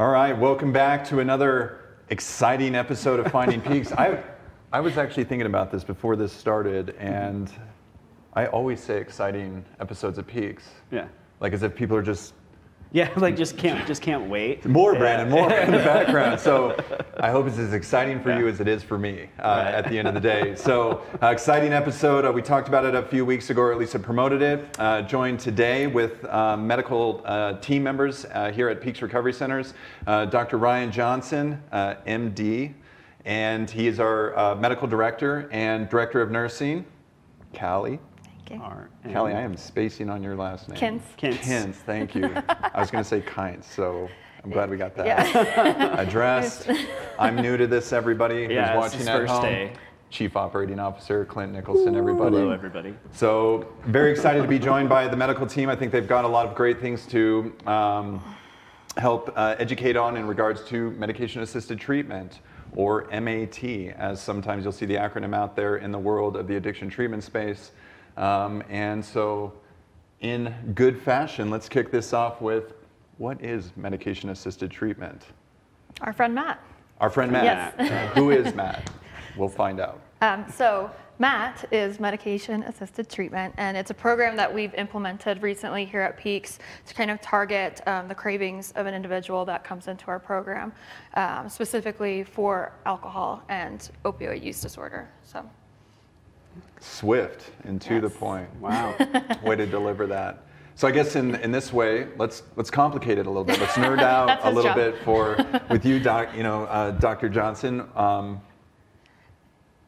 All right, welcome back to another exciting episode of Finding Peaks. I, I was actually thinking about this before this started, and I always say exciting episodes of Peaks. Yeah. Like as if people are just Yeah, like just can't just can't wait. more Yeah. Brandon, more in the background. So I hope it's as exciting for you as it is for me uh, Right. at the end of the day. So uh, exciting episode. Uh, we talked about it a few weeks ago, or at least I promoted it. Uh, joined today with um, medical uh, team members uh, here at Peaks Recovery Centers, uh, Dr. Ryan Johnson, uh, MD, and he is our uh, medical director and director of nursing, Callie. Okay. Are- and- Callie, I am spacing on your last name. Kins. Kins. Kins, thank you. I was going to say Kynes, so I'm glad we got that Yeah. addressed. I'm new to this, everybody who's Yeah, it's watching his at first home. day. Chief Operating Officer Clint Nicholson, everybody. Hello, everybody. So very excited to be joined by the medical team. I think they've got a lot of great things to um, help uh, educate on in regards to medication-assisted treatment, or MAT, as sometimes you'll see the acronym out there in the world of the addiction treatment space. Um, and so, in good fashion, let's kick this off with what is medication-assisted treatment? Our friend Matt. Our friend Matt. Yes. Who is Matt? We'll find out. Um, so MAT is medication assisted treatment, and it's a program that we've implemented recently here at Peaks to kind of target um, the cravings of an individual that comes into our program, um, specifically for alcohol and opioid use disorder. So Swift and to the point. Wow. Way to deliver that. So I guess in, in this way, let's let's complicate it a little bit. Let's nerd out a little job. bit for with you, doc. You know, uh, Dr. Johnson. Um,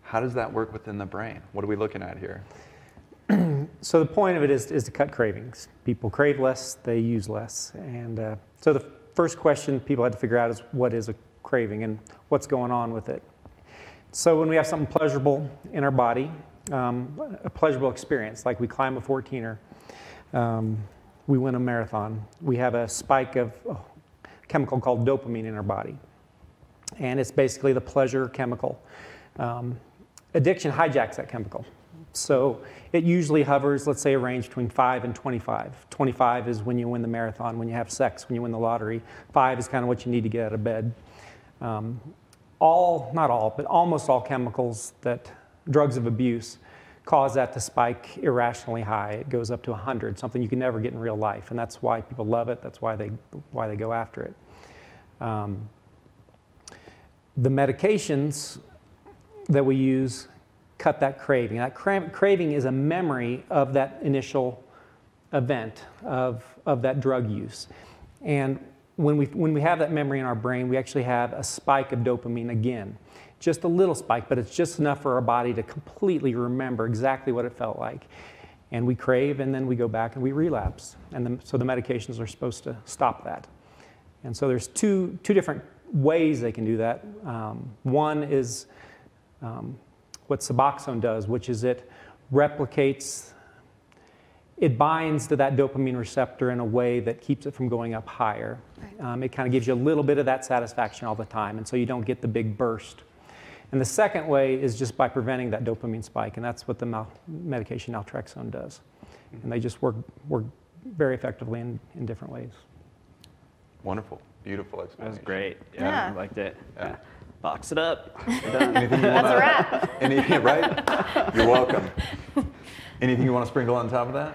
how does that work within the brain? What are we looking at here? So the point of it is, is to cut cravings. People crave less, they use less. And uh, so the first question people had to figure out is what is a craving and what's going on with it. So when we have something pleasurable in our body, um, a pleasurable experience, like we climb a 14er, um, we win a marathon, we have a spike of a chemical called dopamine in our body. And it's basically the pleasure chemical. Um, addiction hijacks that chemical. So it usually hovers, let's say, a range between 5 and 25. 25 is when you win the marathon, when you have sex, when you win the lottery. 5 is kind of what you need to get out of bed. Um, all, not all, but almost all chemicals that drugs of abuse cause that to spike irrationally high. It goes up to 100, something you can never get in real life. And that's why people love it. That's why they, why they go after it. Um, the medications that we use cut that craving. That cra- craving is a memory of that initial event of, of that drug use. And when we, when we have that memory in our brain, we actually have a spike of dopamine again. Just a little spike, but it's just enough for our body to completely remember exactly what it felt like. And we crave, and then we go back and we relapse. And the, so the medications are supposed to stop that. And so there's two, two different ways they can do that. Um, one is um, what Suboxone does, which is it replicates, it binds to that dopamine receptor in a way that keeps it from going up higher. Um, it kind of gives you a little bit of that satisfaction all the time, and so you don't get the big burst. And the second way is just by preventing that dopamine spike, and that's what the mal- medication naltrexone does. And they just work, work very effectively in, in different ways. Wonderful, beautiful explanation. That explanation. was great. Yeah, Yeah. I liked it. Yeah. Yeah. Box it up. Anything you that's wanna, a wrap. Any, right? You're welcome. Anything you want to sprinkle on top of that?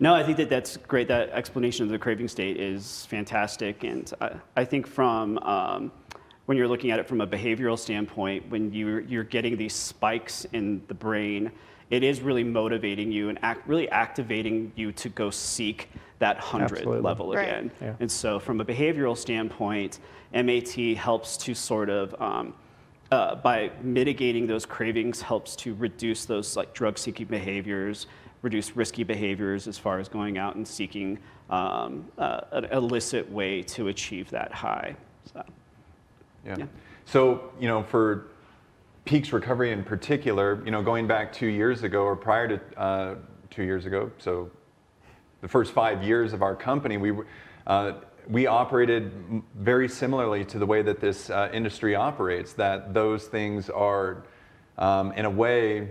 No, I think that that's great. That explanation of the craving state is fantastic, and I, I think from um, when you're looking at it from a behavioral standpoint, when you're you're getting these spikes in the brain, it is really motivating you and act, really activating you to go seek that hundred Absolutely. level Right. again. Yeah. And so, from a behavioral standpoint, MAT helps to sort of um, uh, by mitigating those cravings helps to reduce those like drug seeking behaviors reduce risky behaviors as far as going out and seeking um, uh, an illicit way to achieve that high so, Yeah. Yeah. So, you know, for Peaks Recovery in particular, you know, going back two years ago or prior to uh, two years ago, so the first five years of our company, we, were- uh, we operated very similarly to the way that this uh, industry operates, that those things are, um, in a way,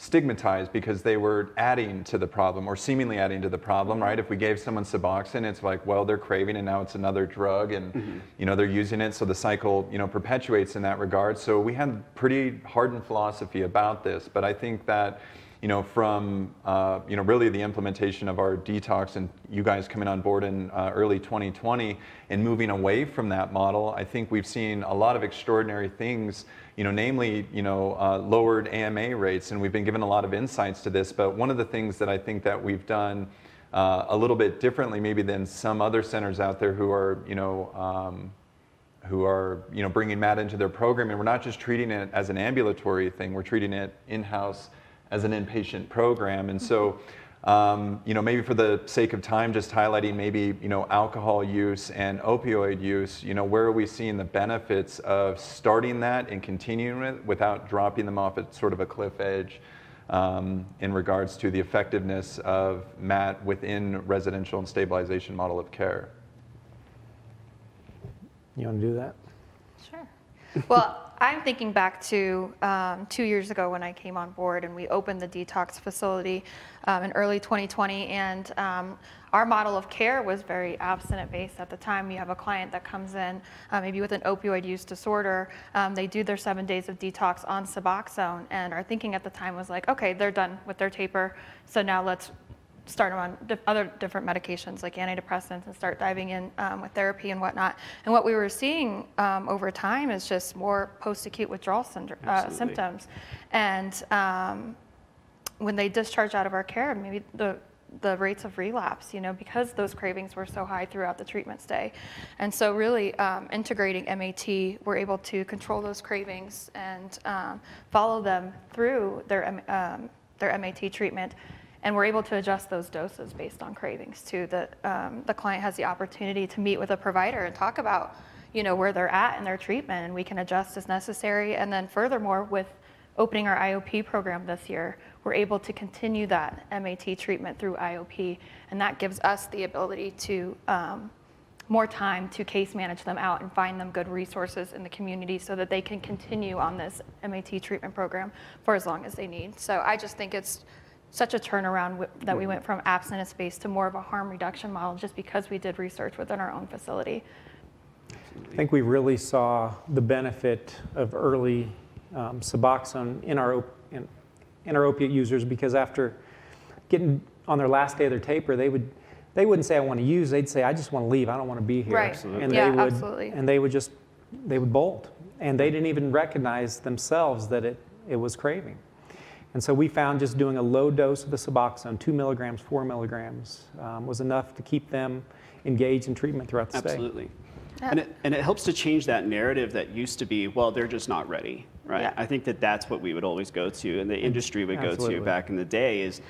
stigmatized because they were adding to the problem or seemingly adding to the problem, right? If we gave someone Suboxone, it's like, well, they're craving and now it's another drug and, Mm-hmm. you know, they're using it. So the cycle, you know, perpetuates in that regard. So we had pretty hardened philosophy about this. But I think that, you know, from, uh, you know, really the implementation of our detox and you guys coming on board in uh, early 2020 and moving away from that model, I think we've seen a lot of extraordinary things, you know, namely, you know, uh, lowered AMA rates, and we've been given a lot of insights to this. But one of the things that I think that we've done uh, a little bit differently, maybe than some other centers out there who are, you know, um, who are you know bringing MAT into their program, and we're not just treating it as an ambulatory thing. We're treating it in-house as an inpatient program, and so. Um, you know, maybe for the sake of time, just highlighting maybe you know alcohol use and opioid use. You know, where are we seeing the benefits of starting that and continuing it without dropping them off at sort of a cliff edge um, in regards to the effectiveness of MAT within residential and stabilization model of care? You want to do that? Sure. Well, I'm thinking back to um, two years ago when I came on board and we opened the detox facility um, in early 2020. And um, our model of care was very abstinent based at the time. You have a client that comes in, uh, maybe with an opioid use disorder. Um, they do their seven days of detox on Suboxone. And our thinking at the time was like, okay, they're done with their taper. So now let's start them on di- other different medications like antidepressants and start diving in um, with therapy and whatnot. And what we were seeing um, over time is just more post-acute withdrawal syndrome, uh, symptoms. And um, when they discharge out of our care, maybe the the rates of relapse, you know, because those cravings were so high throughout the treatment stay. And so really um, integrating MAT, we're able to control those cravings and um, follow them through their, um, their MAT treatment. And we're able to adjust those doses based on cravings too. The, um, the client has the opportunity to meet with a provider and talk about, you know, where they're at in their treatment and we can adjust as necessary. And then furthermore, with opening our IOP program this year, we're able to continue that MAT treatment through IOP, and that gives us the ability to um, more time to case manage them out and find them good resources in the community so that they can continue on this MAT treatment program for as long as they need. So I just think it's such a turnaround wi- that we went from abstinence based to more of a harm reduction model just because we did research within our own facility. I think we really saw the benefit of early um, Suboxone in our, op- in, in our opiate users because after getting on their last day of their taper, they would they wouldn't say I want to use. They'd say I just want to leave. I don't want to be here. Right. Absolutely. And Yeah, they would, absolutely. And they would just they would bolt, and they didn't even recognize themselves that it it was craving. And so we found just doing a low dose of the Suboxone, two milligrams, four milligrams, um, was enough to keep them engaged in treatment throughout the stay. Absolutely. Yeah. And, it, and it helps to change that narrative that used to be, well, they're just not ready, right? Yeah. I think that that's what we would always go to, and the industry would go to back in the day is,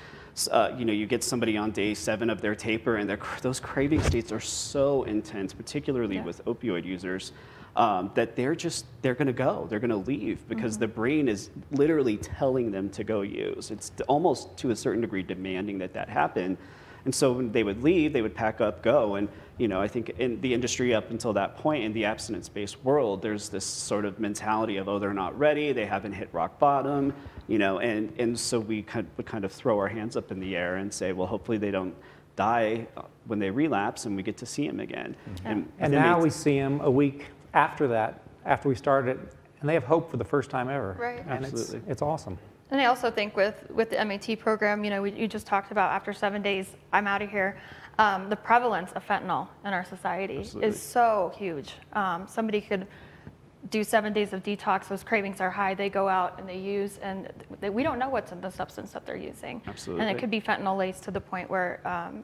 uh, you know, you get somebody on day seven of their taper, and their, those craving states are so intense, particularly Yeah. with opioid users. Um, that they're just they're going to go they're going to leave because Mm-hmm. the brain is literally telling them to go use it's almost to a certain degree demanding that that happen and so when they would leave, they would pack up, go. And you know, I think in the industry up until that point in the abstinence-based world, there's this sort of mentality of, oh, they're not ready, they haven't hit rock bottom, you know, and, and so we kind would kind of throw our hands up in the air and say, well, hopefully they don't die uh, when they relapse and we get to see them again. And, And then now they- we see them a week after that, after we started, it, and they have hope for the first time ever. Right. And it's, Absolutely. it's awesome. And I also think with, with the MAT program, you know, we, you just talked about after seven days, I'm out of here. Um, the prevalence of fentanyl in our society Absolutely. is so huge. Um, somebody could do seven days of detox, those cravings are high, they go out and they use, and they, we don't know what's in the substance that they're using. Absolutely. And it could be fentanyl laced to the point where um,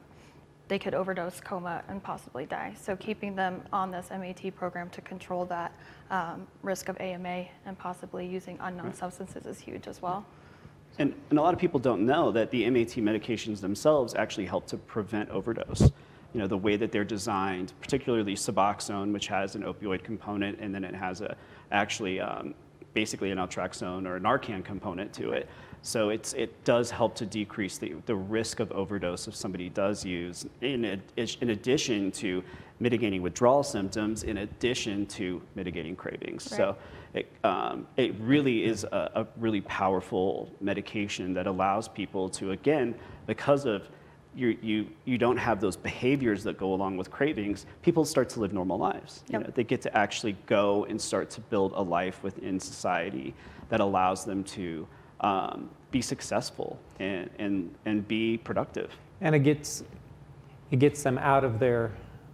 they could overdose, coma, and possibly die. So keeping them on this MAT program to control that um, risk of AMA and possibly using unknown substances is huge as well. And, and a lot of people don't know that the MAT medications themselves actually help to prevent overdose. You know, the way that they're designed, particularly Suboxone, which has an opioid component, and then it has a, actually um, basically an naltrexone or a Narcan component to it. So it's, it does help to decrease the, the risk of overdose if somebody does use, in, ad- in addition to mitigating withdrawal symptoms, in addition to mitigating cravings. So it, um, it really is a, a really powerful medication that allows people to, again, because of you, you, you don't have those behaviors that go along with cravings, people start to live normal lives. You know, they get to actually go and start to build a life within society that allows them to um, be successful and, and, and be productive. And it gets, it gets them out of their,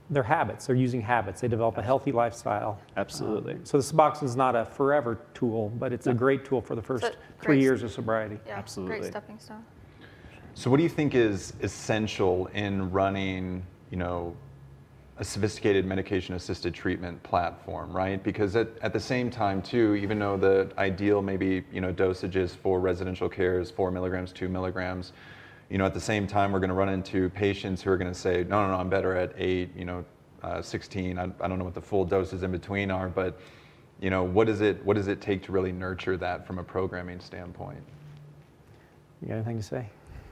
their habits. They're using habits. They develop a healthy lifestyle. Absolutely. So the Suboxone is not a forever tool, but it's a great tool for the first a three great- years of sobriety. Yeah, Absolutely. Great stepping stone. So, what do you think is essential in running, you know, a sophisticated medication-assisted treatment platform, right? Because at, at the same time, too, even though the ideal maybe you know dosages for residential care is four milligrams, two milligrams, you know, at the same time, we're going to run into patients who are going to say, no, no, no, I'm better at eight, you know, uh, 16. I, I don't know what the full doses in between are, but you know, what does it what does it take to really nurture that from a programming standpoint? You got anything to say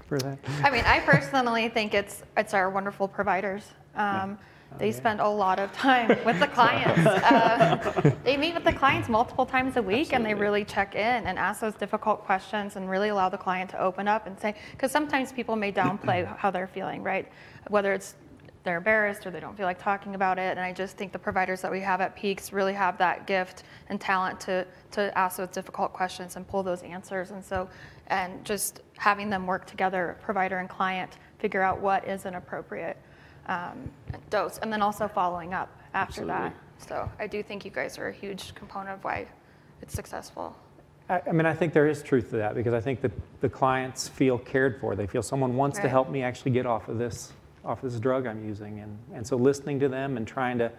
for that? I mean, I personally think it's it's our wonderful providers. Um, they yeah. spend a lot of time with the clients. Uh, they meet with the clients multiple times a week, and they really check in and ask those difficult questions, and really allow the client to open up and say. Because sometimes people may downplay how they're feeling, right? Whether it's they're embarrassed or they don't feel like talking about it. And I just think the providers that we have at Peaks really have that gift and talent to, to ask those difficult questions and pull those answers. And so, and just having them work together, provider and client, figure out what is an appropriate um, dose, and then also following up after that. So I do think you guys are a huge component of why it's successful. I, I mean, I think there is truth to that because I think that the clients feel cared for. They feel someone wants to help me actually get off of this, off of this drug I'm using. And, and so listening to them and trying to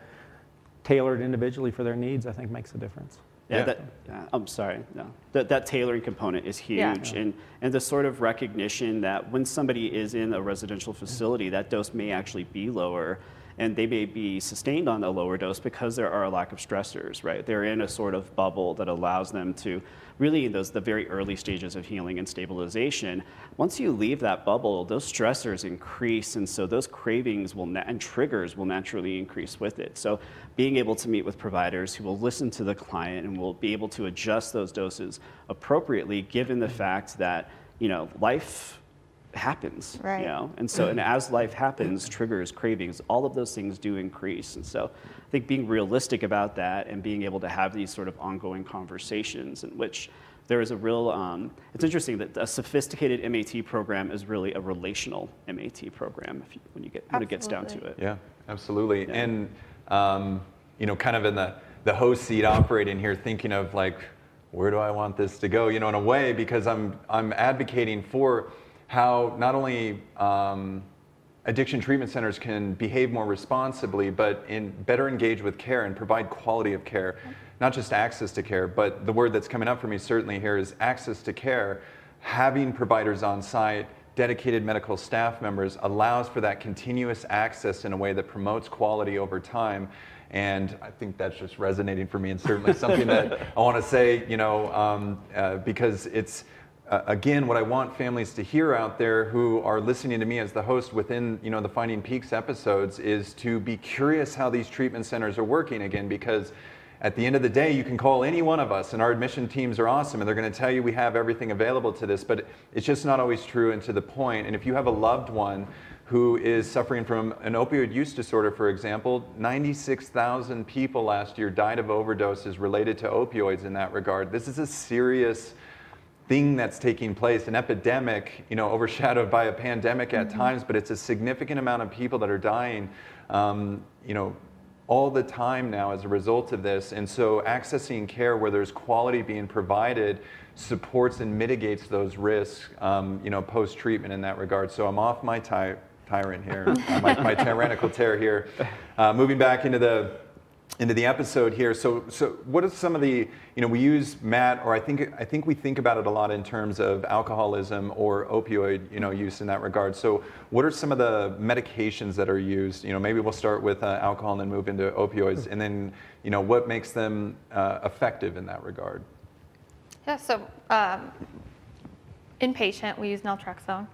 tailor it individually for their needs, I think makes a difference. Yeah, Yeah. that, yeah, I'm sorry. No, that, that tailoring component is Yeah. huge, and and the sort of recognition that when somebody is in a residential facility, that dose may actually be lower, and they may be sustained on a lower dose because there are a lack of stressors. Right, they're in a sort of bubble that allows them to really in those the very early stages of healing and stabilization. Once you leave that bubble, those stressors increase, and so those cravings will and triggers will naturally increase with it. So being able to meet with providers who will listen to the client and will be able to adjust those doses appropriately given the fact that you know life happens Right. you know and so and as life happens triggers cravings all of those things do increase and so i think being realistic about that and being able to have these sort of ongoing conversations in which there is a real um, it's interesting that a sophisticated mat program is really a relational mat program if you, when you get when it gets down to it Yeah, absolutely. Yeah. And um, you know, kind of in the the host seat, operating here, thinking of like, where do I want this to go? You know, in a way, because I'm I'm advocating for how not only um, addiction treatment centers can behave more responsibly, but in better engage with care and provide quality of care, not just access to care, but the word that's coming up for me certainly here is access to care. Having providers on site, dedicated medical staff members allows for that continuous access in a way that promotes quality over time. And I think that's just resonating for me, and certainly something that I want to say, you know, um, uh, because it's uh, again, what I want families to hear out there who are listening to me as the host within, you know, the Finding Peaks episodes is to be curious how these treatment centers are working again, because at the end of the day, you can call any one of us, and our admission teams are awesome, and they're going to tell you we have everything available to this, but it's just not always true and to the point. And if you have a loved one who is suffering from an opioid use disorder, for example, 96,000 people last year died of overdoses related to opioids in that regard. This is a serious thing that's taking place, an epidemic, you know, overshadowed by a pandemic at times, but it's a significant amount of people that are dying, um, you know, all the time now as a result of this. And so accessing care where there's quality being provided supports and mitigates those risks, um, you know, post-treatment in that regard. So I'm off my ty- tyrant here, my, my tyrannical tear here. Uh, moving back into the into the episode here. So, so what are some of the, you know, we use Matt, or I think, I think we think about it a lot in terms of alcoholism or opioid, you know, use in that regard. So what are some of the medications that are used? You know, maybe we'll start with uh, alcohol and then move into opioids, and then, you know, what makes them uh, effective in that regard? Yeah, so um, inpatient, we use naltrexone,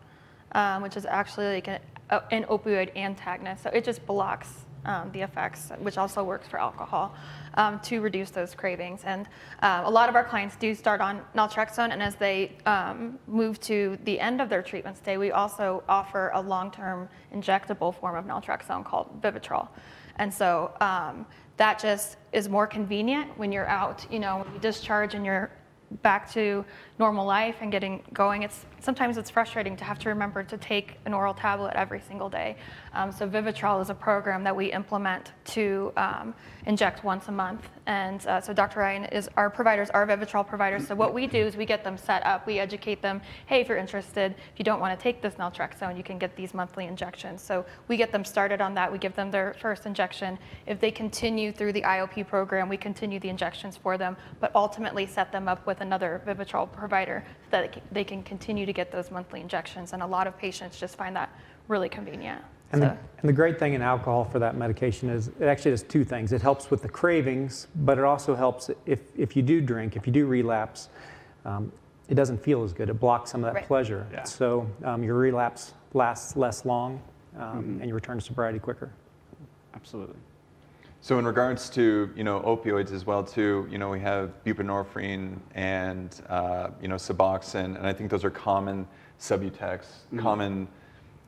um, which is actually like a, a, an opioid antagonist. So it just blocks um, the effects, which also works for alcohol, um, to reduce those cravings. And uh, a lot of our clients do start on naltrexone, and as they um, move to the end of their treatment stay, we also offer a long-term injectable form of naltrexone called Vivitrol. And so um, that just is more convenient when you're out, you know, when you discharge and you're back to normal life and getting going. It's sometimes it's frustrating to have to remember to take an oral tablet every single day. Um, so Vivitrol is a program that we implement to um, inject once a month. And uh, so Dr. Ryan is our providers, our Vivitrol providers. So what we do is we get them set up. We educate them. Hey, if you're interested, if you don't want to take this naltrexone, you can get these monthly injections. So we get them started on that. We give them their first injection. If they continue through the IOP program, we continue the injections for them, but ultimately set them up with another Vivitrol provider so that they can continue to get those monthly injections. And a lot of patients just find that really convenient. And, so, the, and the great thing in alcohol for that medication is it actually does two things. It helps with the cravings, but it also helps if, if you do drink, if you do relapse, um, it doesn't feel as good. It blocks some of that Right. pleasure. Yeah. So um, your relapse lasts less long um, Mhm. and you return to sobriety quicker. Absolutely. So in regards to you know opioids as well too, you know we have buprenorphine and uh, you know Suboxone, and I think those are common subutex, Mhm. common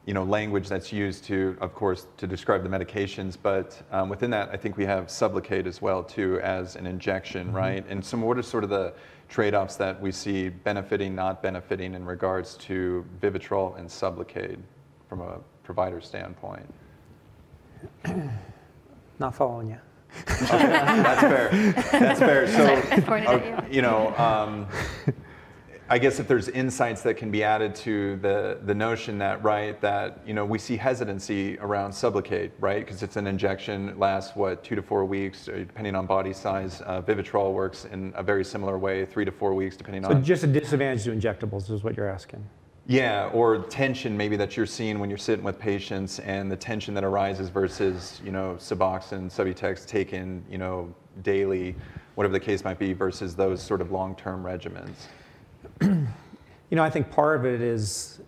you know language that's used to, of course, to describe the medications. But um, within that, I think we have Sublocade as well too as an injection, right? And so what are sort of the trade-offs that we see benefiting, not benefiting in regards to Vivitrol and Sublocade from a provider standpoint? Not following you. That's fair. That's fair. So, uh, you. you know, um, I guess if there's insights that can be added to the the notion that right that you know we see hesitancy around Sublocade, right? Because it's an injection, lasts what two to four weeks, uh, depending on body size. Uh, Vivitrol works in a very similar way, three to four weeks, depending So on. So just a disadvantage to injectables is what you're asking. Yeah, or tension maybe that you're seeing when you're sitting with patients and the tension that arises versus, you know, Suboxone, Subutex taken, you know, daily, whatever the case might be, versus those sort of long-term regimens. You know, I think part of it is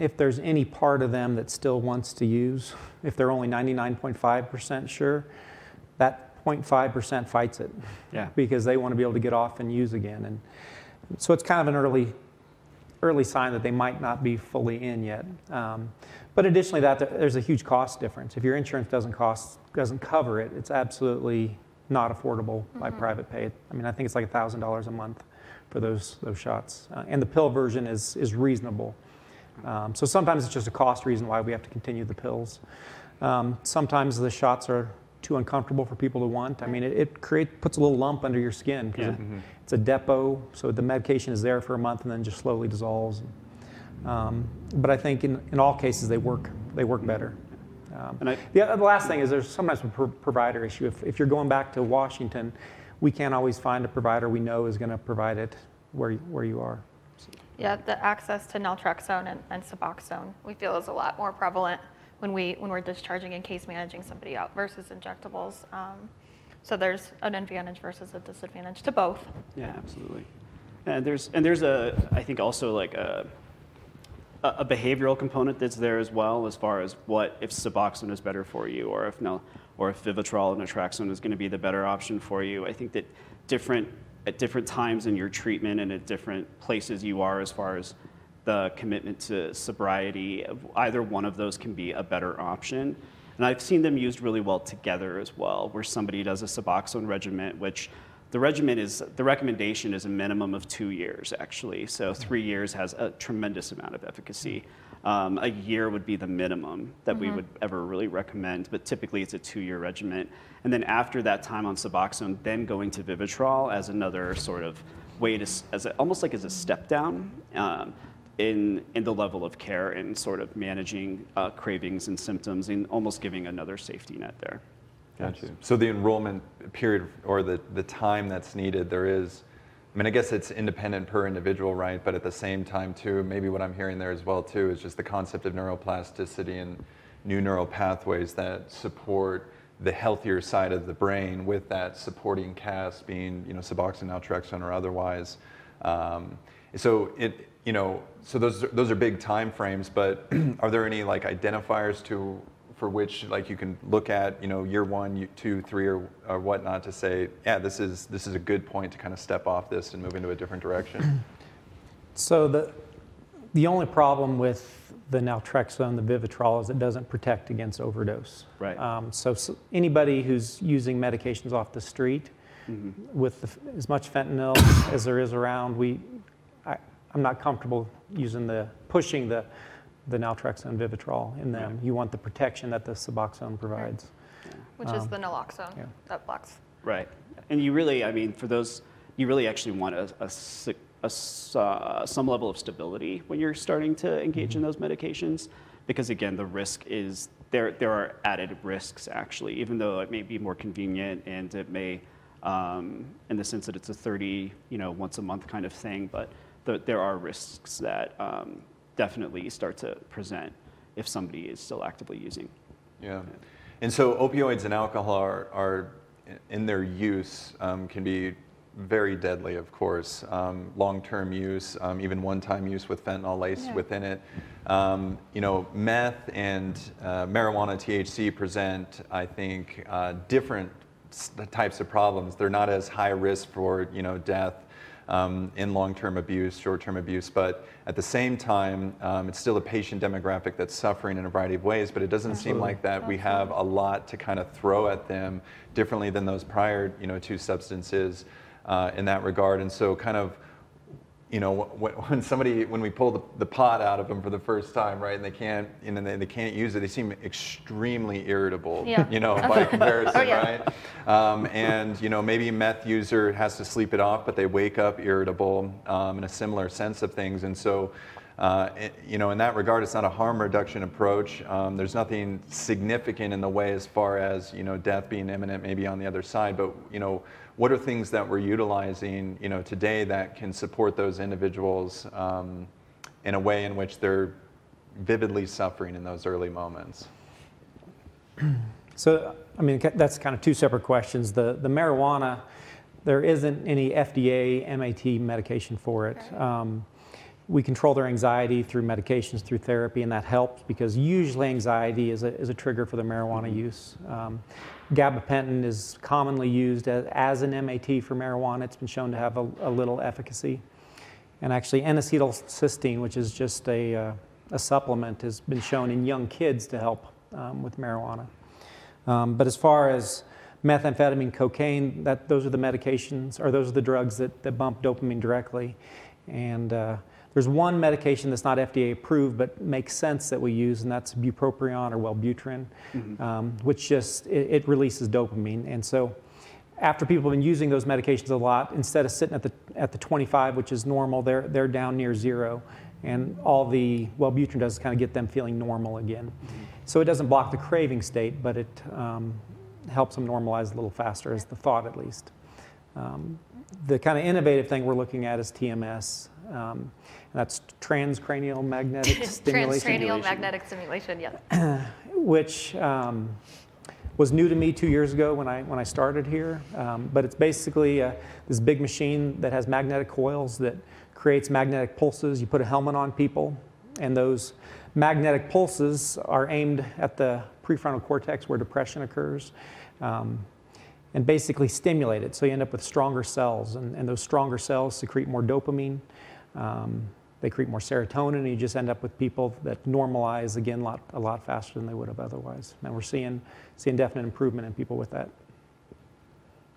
if there's any part of them that still wants to use, if they're only 99.5% sure, that 0.5% fights it Yeah. because they want to be able to get off and use again. And so it's kind of an early, early sign that they might not be fully in yet. Um, but additionally, that there's a huge cost difference. If your insurance doesn't cost doesn't cover it, it's absolutely not affordable by private pay. I mean, I think it's like thousand dollars a month for those those shots, uh, and the pill version is is reasonable. Um, so sometimes it's just a cost reason why we have to continue the pills. Um, sometimes the shots are too uncomfortable for people to want. I mean, it, it create, puts a little lump under your skin because Yeah. it, it's a depot, so the medication is there for a month and then just slowly dissolves. Um, but I think in, in all cases they work they work better. Um, And I- the, oth- the last thing is there's sometimes a pro- provider issue. If, if you're going back to Washington, we can't always find a provider we know is going to provide it where you, where you are. Yeah, the access to naltrexone and, and Suboxone we feel is a lot more prevalent when we when we're discharging and case managing somebody out versus injectables. Um, so there's an advantage versus a disadvantage to both. Yeah, absolutely. And there's and there's a I think also like a a behavioral component that's there as well, as far as what if Suboxone is better for you, or if no, or if Vivitrol and Naltrexone is going to be the better option for you. I think that different at different times in your treatment and at different places you are, as far as the commitment to sobriety, either one of those can be a better option. And I've seen them used really well together as well, where somebody does a Suboxone regimen, which the regimen is, the recommendation is a minimum of two years, actually. So three years has a tremendous amount of efficacy. Um, a year would be the minimum that we would ever really recommend, but typically it's a two-year regimen. And then after that time on Suboxone, then going to Vivitrol as another sort of way to, as a, almost like as a step down. Um, in, in the level of care and sort of managing uh, cravings and symptoms and almost giving another safety net there. Gotcha. So the enrollment period or the, the time that's needed, there is, I mean, I guess it's independent per individual, right? But at the same time, too, maybe what I'm hearing there as well, too, is just the concept of neuroplasticity and new neural pathways that support the healthier side of the brain with that supporting cast being, you know, Suboxone, Naltrexone, or otherwise. Um, so it, you know, so those are, those are big time frames, but are there any like identifiers to for which like you can look at, you know, year one, year two, three, or, or whatnot to say, yeah, this is this is a good point to kind of step off this and move into a different direction. So the, the only problem with the naltrexone, the Vivitrol, is it doesn't protect against overdose. Right. Um, so, s anybody who's using medications off the street Mm-hmm. with the, as much fentanyl as there is around, we, I, I'm not comfortable using the, pushing the, the naltrexone, Vivitrol in them. You want the protection that the Suboxone provides. Which is Um, the naloxone yeah. that blocks. Right. And you really, I mean, for those, you really actually want a, a, si- a s- uh, some level of stability when you're starting to engage in those medications. Because again, the risk is, there, there are added risks actually, even though it may be more convenient and it may, um, in the sense that it's a 30, you know, once a month kind of thing, but the, there are risks that um, definitely start to present if somebody is still actively using. Yeah. And so opioids and alcohol are, are in their use, um, can be very deadly, of course. Um, long-term use, um, even one-time use with fentanyl laced Yeah. within it. Um, you know, meth and uh, marijuana THC present, I think, uh, different types of problems. They're not as high risk for, you know, death um, in long-term abuse, short-term abuse, but at the same time, um, it's still a patient demographic that's suffering in a variety of ways. But it doesn't seem like that we have a lot to kind of throw at them differently than those prior, you know, two substances uh, in that regard. And so, kind of, you know, when, when somebody, when we pull the, the pot out of them for the first time, right, and they can't, and then they, they can't use it, they seem extremely irritable, Yeah. you know, by comparison, Oh, yeah. right? Um, and you know, maybe a meth user has to sleep it off, but they wake up irritable um, in a similar sense of things. And so, uh, it- you know, in that regard, it's not a harm reduction approach. Um, there's nothing significant in the way as far as you know, death being imminent, maybe on the other side. But you know, what are things that we're utilizing, you know, today that can support those individuals um, in a way in which they're vividly suffering in those early moments? So, I mean, that's kind of two separate questions. The, the marijuana, there isn't any FDA MAT medication for it. Um, we control their anxiety through medications, through therapy, and that helps because usually anxiety is a, is a trigger for the marijuana use. Um, gabapentin is commonly used as, as an MAT for marijuana. It's been shown to have a, a little efficacy. And actually, N-acetylcysteine, which is just a, uh, a supplement, has been shown in young kids to help um, with marijuana. Um, but as far as methamphetamine, cocaine, that, those are the medications, or those are the drugs that, that bump dopamine directly. And uh, there's one medication that's not FDA approved, but makes sense that we use, and that's bupropion or Wellbutrin, um, which just, it, it releases dopamine. And so after people have been using those medications a lot, instead of sitting at the, at the 25, which is normal, they're, they're down near zero. And all the Wellbutrin does is kind of get them feeling normal again. So it doesn't block the craving state, but it um, helps them normalize a little faster, is the thought at least. Um, the kind of innovative thing we're looking at is TMS, um, and that's transcranial magnetic stimulation Transcranial magnetic stimulation, yes. which um, was new to me two years ago when I, when I started here. Um, but it's basically uh, this big machine that has magnetic coils that creates magnetic pulses. You put a helmet on people, and those magnetic pulses are aimed at the prefrontal cortex where depression occurs. Um, and basically stimulate it. So you end up with stronger cells, and, and those stronger cells secrete more dopamine. Um, they create more serotonin, and you just end up with people that normalize again a lot, a lot faster than they would have otherwise. And we're seeing, seeing definite improvement in people with that.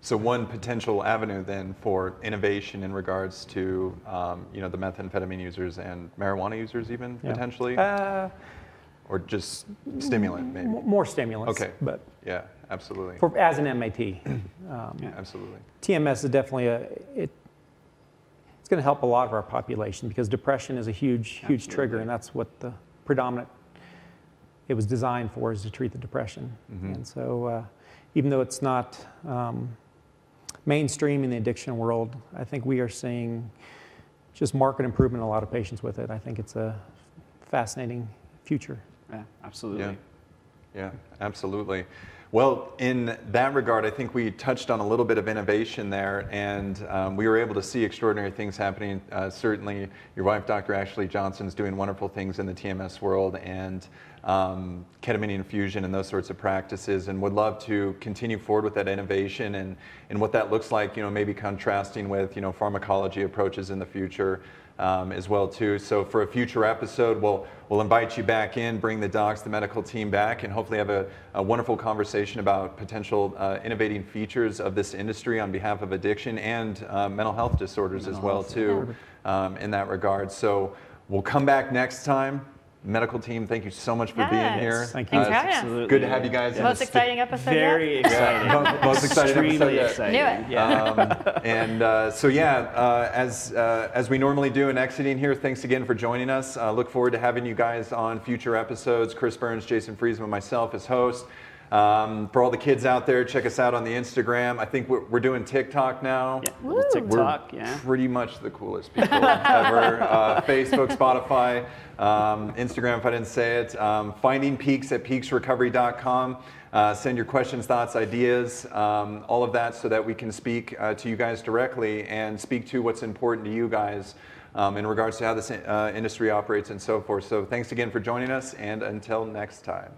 So one potential avenue then for innovation in regards to um, you know the methamphetamine users and marijuana users even Yeah. potentially, Uh, or just stimulant maybe. m- more stimulants, Okay. but Yeah, absolutely. for, as an MAT. Um, Absolutely. TMS is definitely a, it, it's going to help a lot of our population because depression is a huge, huge trigger, and that's what the predominant, it was designed for, is to treat the depression. Mhm. And so, uh, even though it's not um, mainstream in the addiction world, I think we are seeing just market improvement in a lot of patients with it. I think it's a fascinating future. Yeah, absolutely. Yeah. Yeah, absolutely. Well, in that regard, I think we touched on a little bit of innovation there, and um, we were able to see extraordinary things happening. Uh, certainly, your wife, Dr. Ashley Johnson, is doing wonderful things in the TMS world and um, ketamine infusion and those sorts of practices, and would love to continue forward with that innovation and, and what that looks like. You know, maybe contrasting with you know pharmacology approaches in the future um, as well too. So for a future episode, we'll we'll invite you back in, bring the docs, the medical team back, and hopefully have a, a wonderful conversation about potential uh, innovating features of this industry on behalf of addiction and uh, mental health disorders as well too, um, in that regard. So we'll come back next time. Medical team, thank you so much for being here. Thank you. Thanks for Uh, having us. Absolutely. Good to have you guys. in the Most exciting episode Very yet? exciting. most- most exciting episode Extremely yet. exciting. Knew it. Yeah. Um, and uh, so yeah, uh, as uh, as we normally do in exiting here, thanks again for joining us. Uh, look forward to having you guys on future episodes. Chris Burns, Jason Friesman, myself as host. Um, for all the kids out there, check us out on the Instagram. I think we're, we're doing TikTok now. yeah. TikTok. We're Yeah. pretty much the coolest people ever. Uh, Facebook, Spotify, um, Instagram, if I didn't say it. Um, finding Peaks at peaksrecovery.com. Uh, send your questions, thoughts, ideas, um, all of that so that we can speak uh, to you guys directly and speak to what's important to you guys um, in regards to how this uh, industry operates and so forth. So thanks again for joining us and until next time.